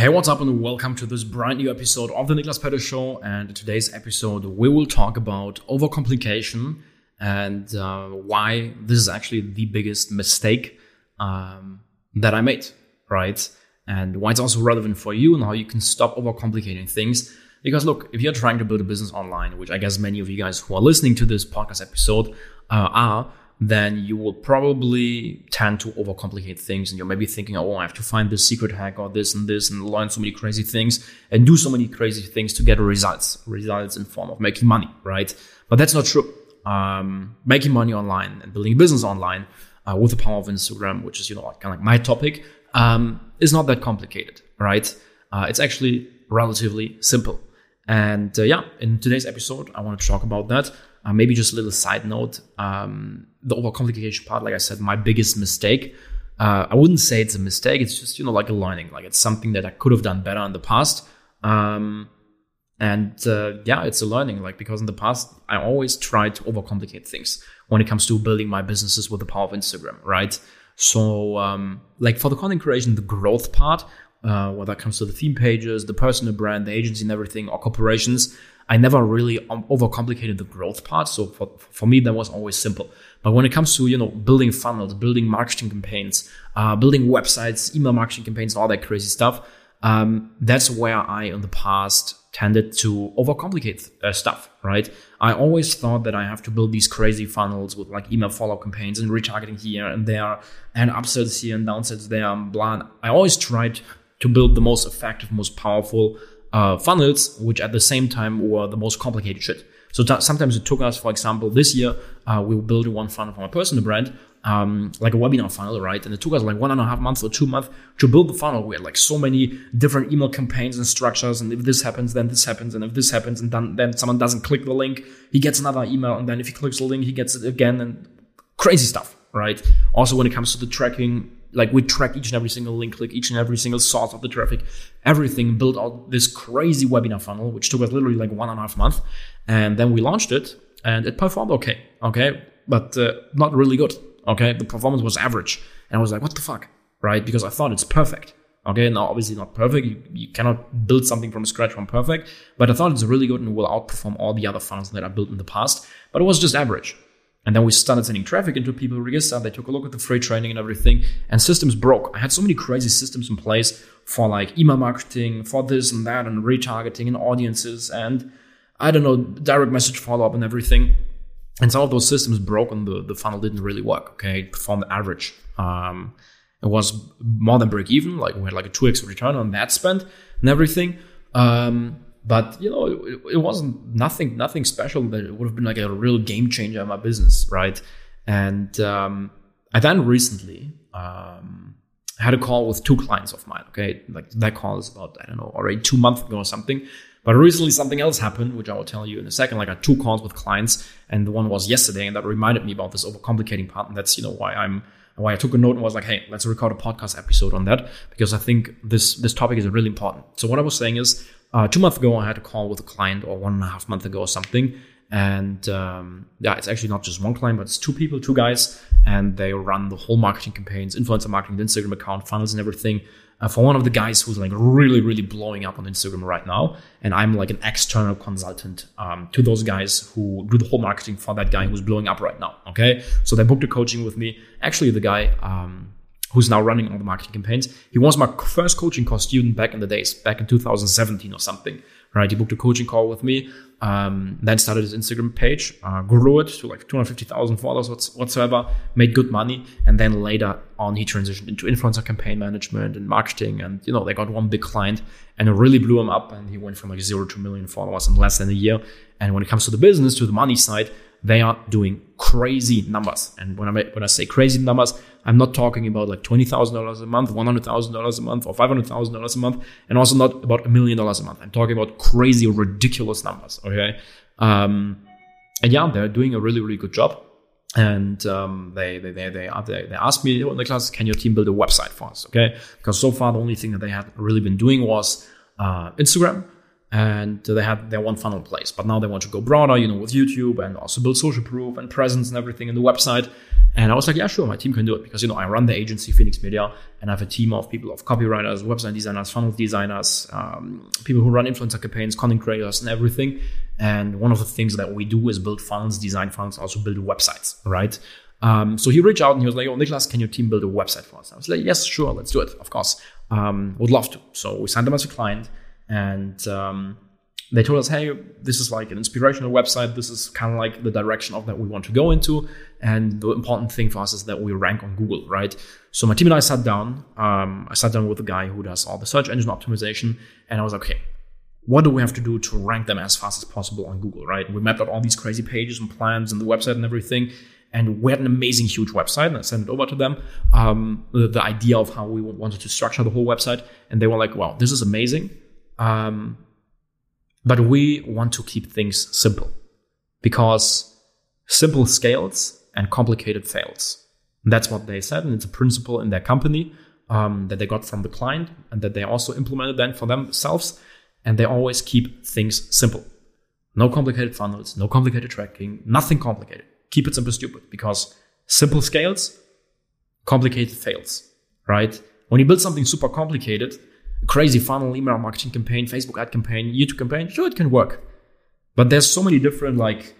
Hey, what's up, and welcome to this brand new episode of the Niklas Pedde Show. And in today's episode, we will talk about overcomplication and uh, why this is actually the biggest mistake um, that I made, right? And why it's also relevant for you and how you can stop overcomplicating things. Because look, if you're trying to build a business online, which I guess many of you guys who are listening to this podcast episode uh, are, then you will probably tend to overcomplicate things and you're maybe thinking, oh, I have to find this secret hack or this and this and learn so many crazy things and do so many crazy things to get results, results in form of making money, right? But that's not true. Um, making money online and building a business online uh, with the power of Instagram, which is, you know, kind of like my topic, um, is not that complicated, right? Uh, it's actually relatively simple. And uh, yeah, in today's episode, I want to talk about that. Uh, maybe just a little side note. Um, the overcomplication part, like I said, my biggest mistake. Uh, I wouldn't say it's a mistake. It's just, you know, like a learning. Like it's something that I could have done better in the past. Um, and uh, yeah, it's a learning. Like because in the past, I always tried to overcomplicate things when it comes to building my businesses with the power of Instagram, right? So, um, like for the content creation, the growth part, uh, whether it comes to the theme pages, the personal brand, the agency, and everything, or corporations, I never really um, overcomplicated the growth part. So for, for me, that was always simple. But when it comes to, you know, building funnels, building marketing campaigns, uh, building websites, email marketing campaigns, all that crazy stuff, um, that's where I, in the past, tended to overcomplicate uh, stuff, right? I always thought that I have to build these crazy funnels with like email follow up campaigns and retargeting here and there and upsells here and downsells there and blah. I always tried to build the most effective, most powerful uh, funnels, which at the same time were the most complicated shit. So t- sometimes it took us, for example, this year, uh, we building one funnel for my personal brand, um, like a webinar funnel, right? And it took us like one and a half months or two months to build the funnel. We had like so many different email campaigns and structures. And if this happens, then this happens. And if this happens, and then, then someone doesn't click the link, he gets another email. And then if he clicks the link, he gets it again and crazy stuff, right? Also, when it comes to the tracking, like we track each and every single link click, each and every single source of the traffic, everything, built out this crazy webinar funnel, which took us literally like one and a half month. And then we launched it and it performed okay. Okay. But uh, not really good. Okay. The performance was average. And I was like, what the fuck? Right. Because I thought it's perfect. Okay. Now, obviously not perfect. You, you cannot build something from scratch from perfect, but I thought it's really good and will outperform all the other funnels that I built in the past, but it was just average. And then we started sending traffic into people who registered. They took a look at the free training and everything, and systems broke. I had so many crazy systems in place for like email marketing, for this and that, and retargeting and audiences, and I don't know, direct message follow up and everything. And some of those systems broke, and the, the funnel didn't really work. Okay, it performed average. Um, it was more than break even. Like we had like a two x return on that spend and everything. Um, but you know it, it, wasn't nothing nothing special that it would have been like a real game changer in my business right? And um, i then recently um, had a call with two clients of mine okay? Like that call is about i don't know already two months ago or something. But recently something else happened which i will tell you in a second. Like i had two calls with clients and the one was yesterday and that reminded me about this overcomplicating part and that's you know why i'm why I took a note and was like, hey, let's record a podcast episode on that because I think this this topic is really important. So what I was saying is uh, two months ago, I had a call with a client, or one and a half month ago, or something. And um, yeah, it's actually not just one client, but it's two people, two guys, and they run the whole marketing campaigns, influencer marketing, the Instagram account, funnels, and everything. Uh, for one of the guys who's like really, really blowing up on Instagram right now, and I'm like an external consultant um, to those guys who do the whole marketing for that guy who's blowing up right now. Okay, so they booked a coaching with me. Actually, the guy. Um, who's now running all the marketing campaigns. He was my first coaching call student back in the days, back in 2017 or something. Right, he booked a coaching call with me, um, then started his Instagram page, uh, grew it to like 250,000 followers whatsoever, made good money, and then later on he transitioned into influencer campaign management and marketing, and you know they got one big client, and it really blew him up, and he went from like zero to a million followers in less than a year. And when it comes to the business, to the money side, they are doing crazy numbers. And when I when I say crazy numbers, I'm not talking about like twenty thousand dollars a month, one hundred thousand dollars a month, or five hundred thousand dollars a month, and also not about a million dollars a month. I'm talking about crazy, ridiculous numbers. Okay, um, and yeah, they're doing a really, really good job. And um, they, they they they they they asked me in the class, can your team build a website for us? Okay, because so far the only thing that they had really been doing was uh, Instagram and they had their one funnel place. But now they want to go broader, you know, with YouTube and also build social proof and presence and everything in the website. And I was like, yeah, sure, my team can do it because, you know, I run the agency Phoenix Media and I have a team of people of copywriters, website designers, funnel designers, um, people who run influencer campaigns, content creators and everything. And one of the things that we do is build funnels, design funnels, also build websites, right? Um, so he reached out and he was like, oh, Niklas, can your team build a website for us? I was like, yes, sure, let's do it. Of course. Um, would love to. So we signed them as a client and, um, they told us, hey, this is like an inspirational website. This is kind of like the direction of that we want to go into. And the important thing for us is that we rank on Google, right? So my team and I sat down. Um, I sat down with the guy who does all the search engine optimization, and I was like, okay, what do we have to do to rank them as fast as possible on Google, right? We mapped out all these crazy pages and plans and the website and everything. And we had an amazing, huge website, and I sent it over to them. Um, the, the, idea of how we wanted to structure the whole website, and they were like, "Wow, this is amazing." Um, but we want to keep things simple because simple scales and complicated fails. That's what they said. And it's a principle in their company um, that they got from the client and that they also implemented then for themselves. And they always keep things simple. No complicated funnels, no complicated tracking, nothing complicated. Keep it simple, stupid because simple scales, complicated fails, right? When you build something super complicated, crazy funnel, email marketing campaign, Facebook ad campaign, YouTube campaign, sure, it can work. But there's so many different like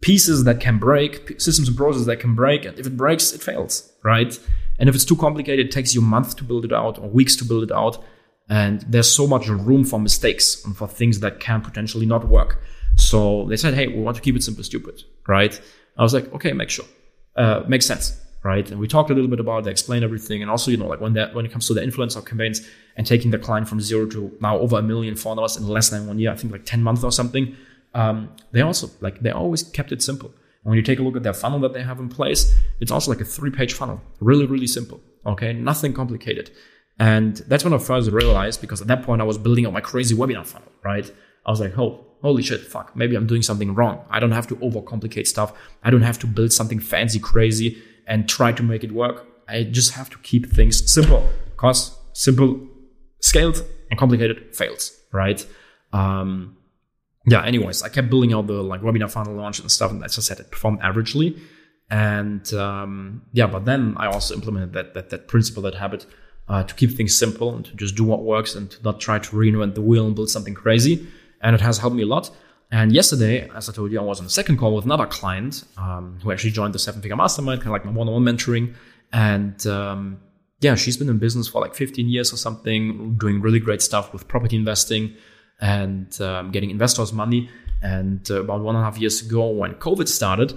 pieces that can break, systems and processes that can break. And if it breaks, it fails, right? And if it's too complicated, it takes you months to build it out or weeks to build it out. And there's so much room for mistakes and for things that can potentially not work. So they said, hey, we want to keep it simple, stupid, right? I was like, okay, make sure. Uh, makes sense right? And we talked a little bit about it, explained everything, and also you know like when that when it comes to the influencer campaigns and taking the client from zero to now over a million followers in less than one year, I think like ten months or something. Um, they also like they always kept it simple. And when you take a look at their funnel that they have in place, it's also like a three-page funnel, really really simple. Okay, nothing complicated. And that's when I first realized because at that point I was building up my crazy webinar funnel, right? I was like, oh, holy shit, fuck, maybe I'm doing something wrong. I don't have to overcomplicate stuff. I don't have to build something fancy, crazy and try to make it work. I just have to keep things simple because simple scaled and complicated fails, right? Um, yeah, anyways, I kept building out the like webinar funnel launch and stuff, and as I said, it performed averagely. And um, yeah, but then I also implemented that that that principle, that habit, uh, to keep things simple and to just do what works and to not try to reinvent the wheel and build something crazy. And it has helped me a lot. And yesterday, as I told you, I was on a second call with another client um, who actually joined the seven figure mastermind, kind of like my one on one mentoring. And um, yeah, she's been in business for like 15 years or something, doing really great stuff with property investing and um, getting investors' money. And uh, about one and a half years ago, when COVID started,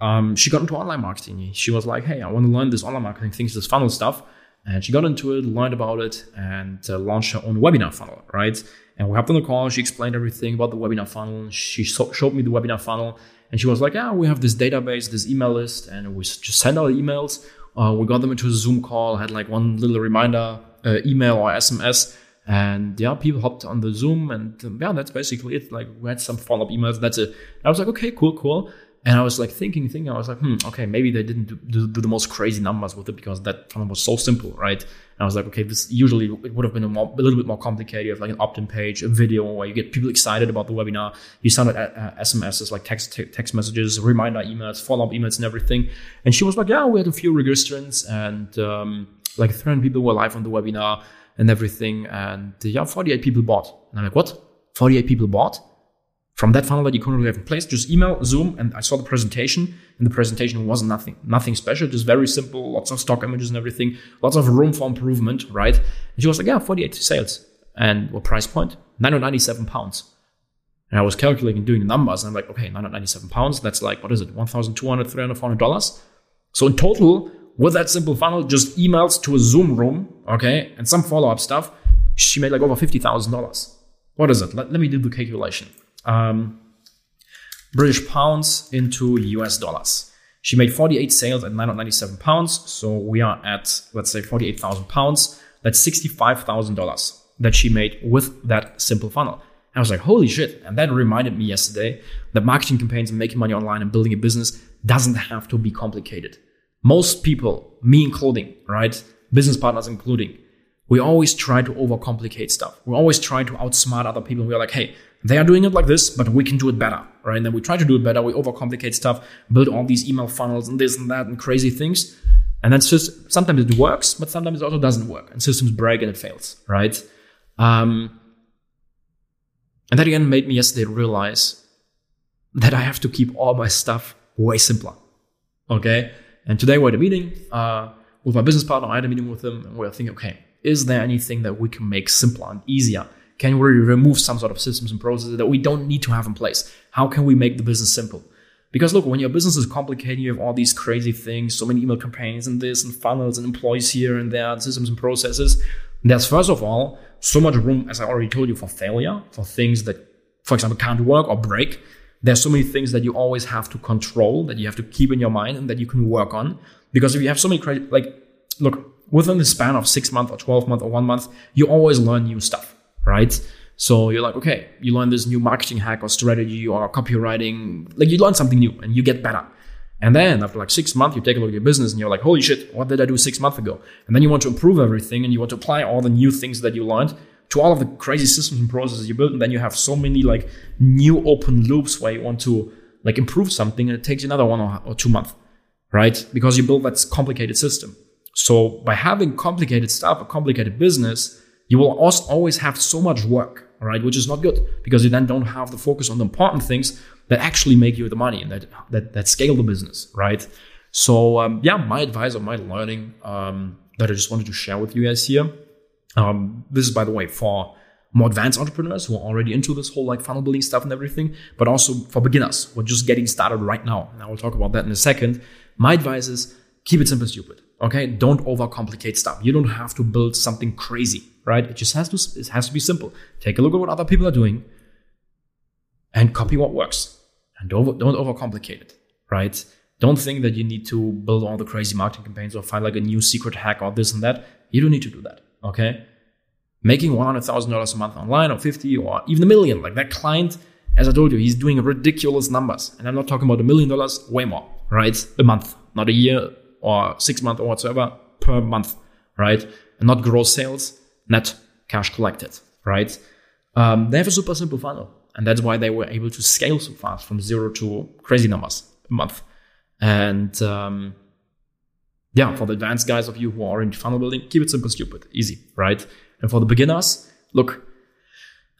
um, she got into online marketing. She was like, hey, I want to learn this online marketing things, this funnel stuff. And she got into it, learned about it, and uh, launched her own webinar funnel, right? And we hopped on the call. She explained everything about the webinar funnel. She so- showed me the webinar funnel, and she was like, "Yeah, we have this database, this email list, and we just send out emails. Uh, we got them into a Zoom call, had like one little reminder uh, email or SMS, and yeah, people hopped on the Zoom, and um, yeah, that's basically it. Like we had some follow up emails. That's it. And I was like, okay, cool, cool. And I was like thinking, thinking, I was like, hmm, okay, maybe they didn't do, do, do the most crazy numbers with it because that funnel was so simple, right? And I was like, okay, this usually it would have been a, more, a little bit more complicated. You have like an opt-in page, a video where you get people excited about the webinar. You send out uh, SMSs, like text text messages, reminder emails, follow-up emails, and everything. And she was like, yeah, we had a few registrants and um, like 300 people were live on the webinar and everything. And yeah, 48 people bought. And I'm like, what? 48 people bought? From that funnel that you currently have in place, just email, Zoom, and I saw the presentation, and the presentation was nothing, nothing special, just very simple, lots of stock images and everything, lots of room for improvement, right? And she was like, yeah, 48 sales. And what price point? 997 pounds. And I was calculating, doing the numbers, and I'm like, okay, 997 pounds, that's like, what is it, 1,200, 300, 400 dollars? So in total, with that simple funnel, just emails to a Zoom room, okay, and some follow-up stuff, she made like over $50,000. What is it? Let, let me do the calculation um, British pounds into US dollars. She made 48 sales at 997 pounds. So we are at, let's say, 48,000 pounds. That's $65,000 that she made with that simple funnel. I was like, holy shit. And that reminded me yesterday that marketing campaigns and making money online and building a business doesn't have to be complicated. Most people, me including, right? Business partners including, we always try to overcomplicate stuff. We always try to outsmart other people. We're like, hey, they are doing it like this, but we can do it better, right? And then we try to do it better. We overcomplicate stuff, build all these email funnels and this and that and crazy things. And then just sometimes it works, but sometimes it also doesn't work, and systems break and it fails, right? Um, and that again made me yesterday realize that I have to keep all my stuff way simpler. Okay. And today we had a meeting uh, with my business partner. I had a meeting with him, and we are thinking, okay, is there anything that we can make simpler and easier? Can we remove some sort of systems and processes that we don't need to have in place? How can we make the business simple? Because look, when your business is complicated, you have all these crazy things, so many email campaigns and this and funnels and employees here and there, and systems and processes. There's first of all so much room, as I already told you, for failure, for things that, for example, can't work or break. There's so many things that you always have to control, that you have to keep in your mind and that you can work on. Because if you have so many crazy, like, look, within the span of six months or 12 months or one month, you always learn new stuff, right? So you're like, okay, you learn this new marketing hack or strategy or copywriting, like you learn something new and you get better. And then after like six months, you take a look at your business and you're like, holy shit, what did I do six months ago? And then you want to improve everything and you want to apply all the new things that you learned to all of the crazy systems and processes you built. And then you have so many like new open loops where you want to like improve something and it takes another one or, two months, right? Because you build that complicated system. So by having complicated stuff, a complicated business, you will always have so much work, right? Which is not good because you then don't have the focus on the important things that actually make you the money and that that, that scale the business, right? So um, yeah, my advice or my learning um, that I just wanted to share with you guys here. Um, this is by the way for more advanced entrepreneurs who are already into this whole like funnel building stuff and everything, but also for beginners who are just getting started right now. And I will talk about that in a second. My advice is keep it simple, stupid. Okay, don't overcomplicate stuff. You don't have to build something crazy, right? It just has to it has to be simple. Take a look at what other people are doing and copy what works. And don't, don't overcomplicate it, right? Don't think that you need to build all the crazy marketing campaigns or find like a new secret hack or this and that. You don't need to do that, okay? Making $100,000 a month online or 50 or even a million, like that client, as I told you, he's doing ridiculous numbers. And I'm not talking about a million dollars, way more, right? A month, not a year, or six months or whatsoever per month, right? And not gross sales, net cash collected, right? Um, they have a super simple funnel. And that's why they were able to scale so fast from zero to crazy numbers a month. And um, yeah, for the advanced guys of you who are in funnel building, keep it simple, stupid, easy, right? And for the beginners, look,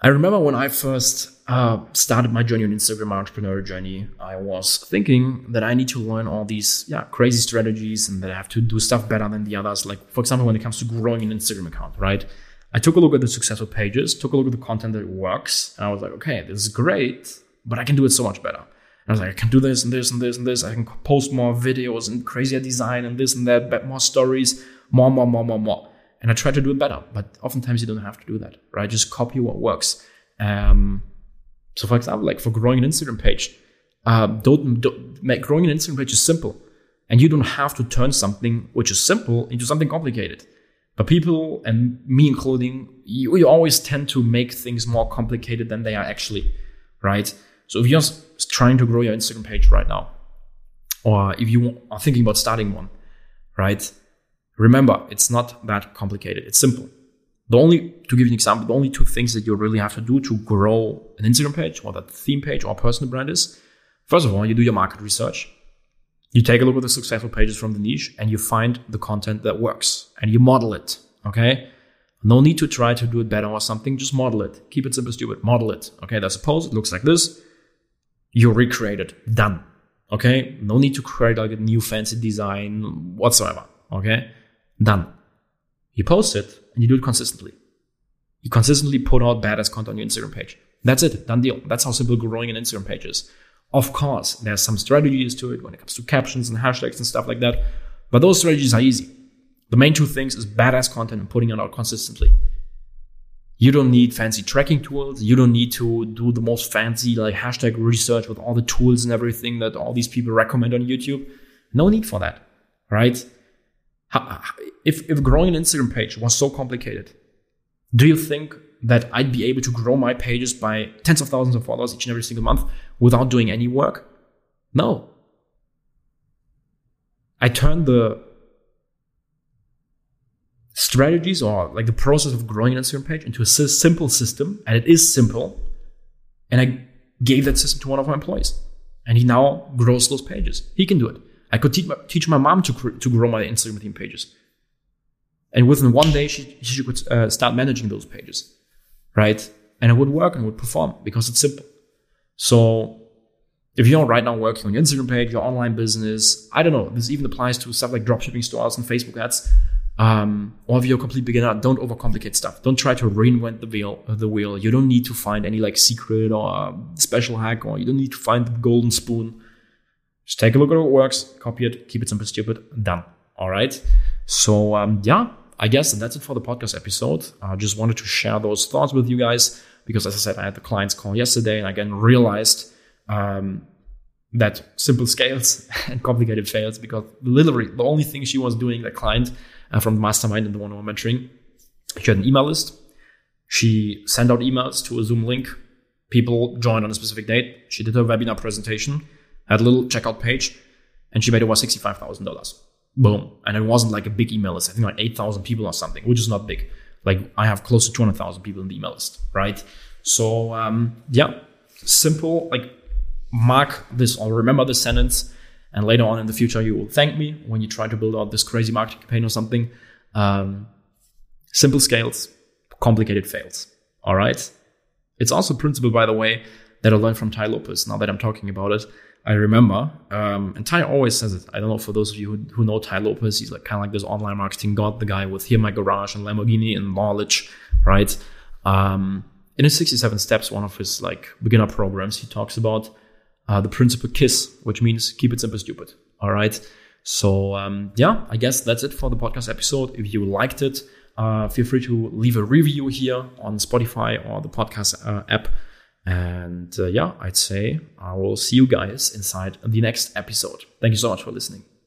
I remember when I first uh, started my journey on Instagram, my entrepreneurial journey, I was thinking that I need to learn all these yeah crazy strategies and that I have to do stuff better than the others. Like for example, when it comes to growing an Instagram account, right? I took a look at the successful pages, took a look at the content that works, and I was like, okay, this is great, but I can do it so much better. And I was like, I can do this and this and this and this. I can post more videos and crazier design and this and that, but more stories, more, more, more, more, more. And I try to do it better, but oftentimes you don't have to do that, right? Just copy what works. Um, so, for example, like for growing an Instagram page, uh, don't, don't make growing an Instagram page is simple, and you don't have to turn something which is simple into something complicated. But people, and me including, you, you always tend to make things more complicated than they are actually, right? So if you're trying to grow your Instagram page right now, or if you are thinking about starting one, right? Remember, it's not that complicated. It's simple. The only, to give you an example, the only two things that you really have to do to grow an Instagram page or that theme page or personal brand is, first of all, you do your market research. You take a look at the successful pages from the niche and you find the content that works and you model it. Okay. No need to try to do it better or something. Just model it. Keep it simple, stupid. Model it. Okay. That's a suppose it looks like this. You recreate it. Done. Okay. No need to create like a new fancy design whatsoever. Okay. Done. You post it and you do it consistently. You consistently put out badass content on your Instagram page. That's it. Done deal. That's how simple growing an Instagram page is. Of course, there's some strategies to it when it comes to captions and hashtags and stuff like that. But those strategies are easy. The main two things is badass content and putting it out consistently. You don't need fancy tracking tools. You don't need to do the most fancy like hashtag research with all the tools and everything that all these people recommend on YouTube. No need for that, right? If, if growing an Instagram page was so complicated, do you think that I'd be able to grow my pages by tens of thousands of followers each and every single month without doing any work? No. I turned the strategies or like the process of growing an Instagram page into a simple system, and it is simple. And I gave that system to one of my employees, and he now grows those pages. He can do it. I could teach my, teach my mom to, to grow my Instagram theme pages. And within one day, she, she could uh, start managing those pages, right? And it would work and it would perform because it's simple. So if you're right now working on your Instagram page, your online business, I don't know, this even applies to stuff like dropshipping stores and Facebook ads. Um, or if you're a complete beginner, don't overcomplicate stuff. Don't try to reinvent the wheel. Uh, the wheel. You don't need to find any like secret or uh, special hack, or you don't need to find the golden spoon. Just take a look at what works, copy it, keep it simple, stupid, done. All right. So um, yeah, I guess that's it for the podcast episode. I just wanted to share those thoughts with you guys because, as I said, I had the clients call yesterday, and again realized um, that simple scales and complicated fails because literally the only thing she was doing, the client uh, from the mastermind and the one-on-one mentoring, she had an email list. She sent out emails to a Zoom link. People joined on a specific date. She did her webinar presentation, had a little checkout page, and she made over sixty-five thousand dollars. Boom! And it wasn't like a big email list. I think like eight thousand people or something, which is not big. Like I have close to two hundred thousand people in the email list, right? So um, yeah, simple. Like mark this or remember this sentence and later on in the future you will thank me when you try to build out this crazy marketing campaign or something um, simple scales complicated fails all right it's also a principle by the way that i learned from Tai Lopez now that i'm talking about it i remember um, and Tai always says it i don't know for those of you who, who know Tai Lopez he's like kind of like this online marketing god the guy with here my garage and lamborghini and knowledge right um, in his 67 steps one of his like beginner programs he talks about uh, the principle KISS, which means keep it simple, stupid. All right. So um, yeah, I guess that's it for the podcast episode. If you liked it, uh, feel free to leave a review here on Spotify or the podcast uh, app. And uh, yeah, I'd say I will see you guys inside the next episode. Thank you so much for listening.